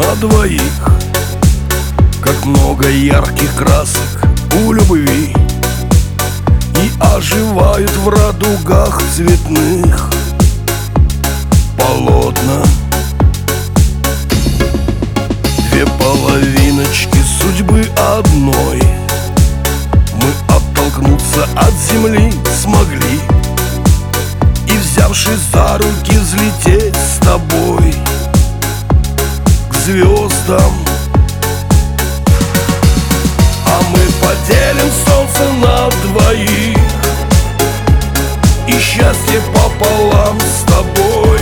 на двоих. Как много ярких красок у любви И оживают в радугах цветных Полотна. Две половиночки судьбы одной. Мы оттолкнуться от земли смогли И взявшись за руки взлететь с тобой звездам. А мы поделим солнце на двоих. И счастье пополам с тобой.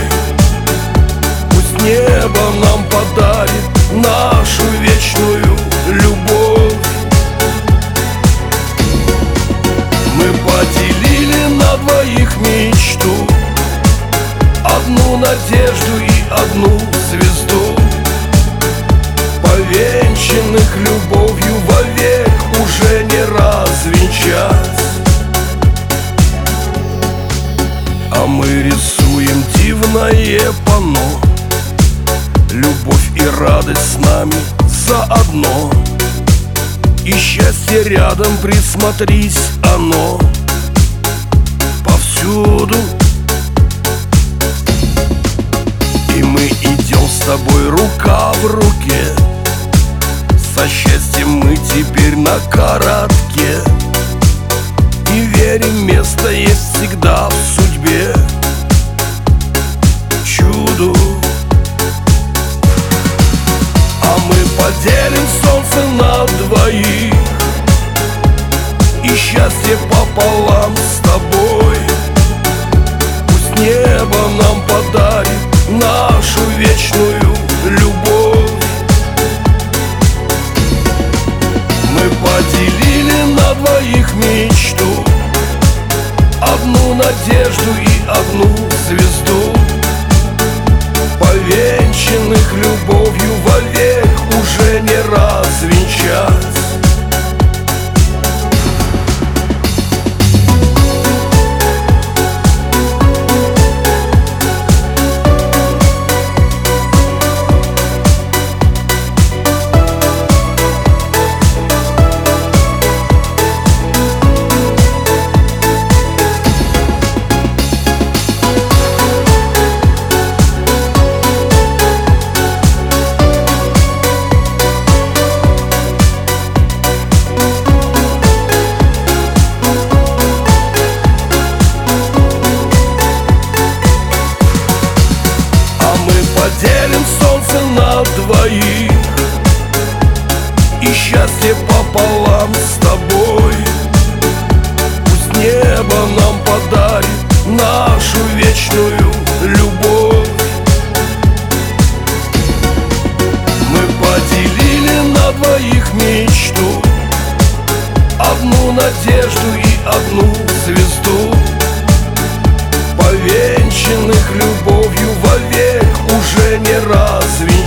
Пусть небо нам подарит нашу вечную любовь. Мы поделили на двоих мечту. Одну надежду и одну дивное панно Любовь и радость с нами заодно. И счастье рядом, присмотрись оно Повсюду. И мы идем с тобой рука в руке. Со счастьем мы теперь на коротке И верим, место есть всегда небо нам подарит нашу вечную любовь. Мы поделили на двоих мечту Одну надежду и на двоих И счастье пополам с тобой. Пусть небо нам подарит нашу вечную любовь. Мы поделили на двоих мечту. Одну надежду и одну звезду. Повенчанных любовью вовек уже не разве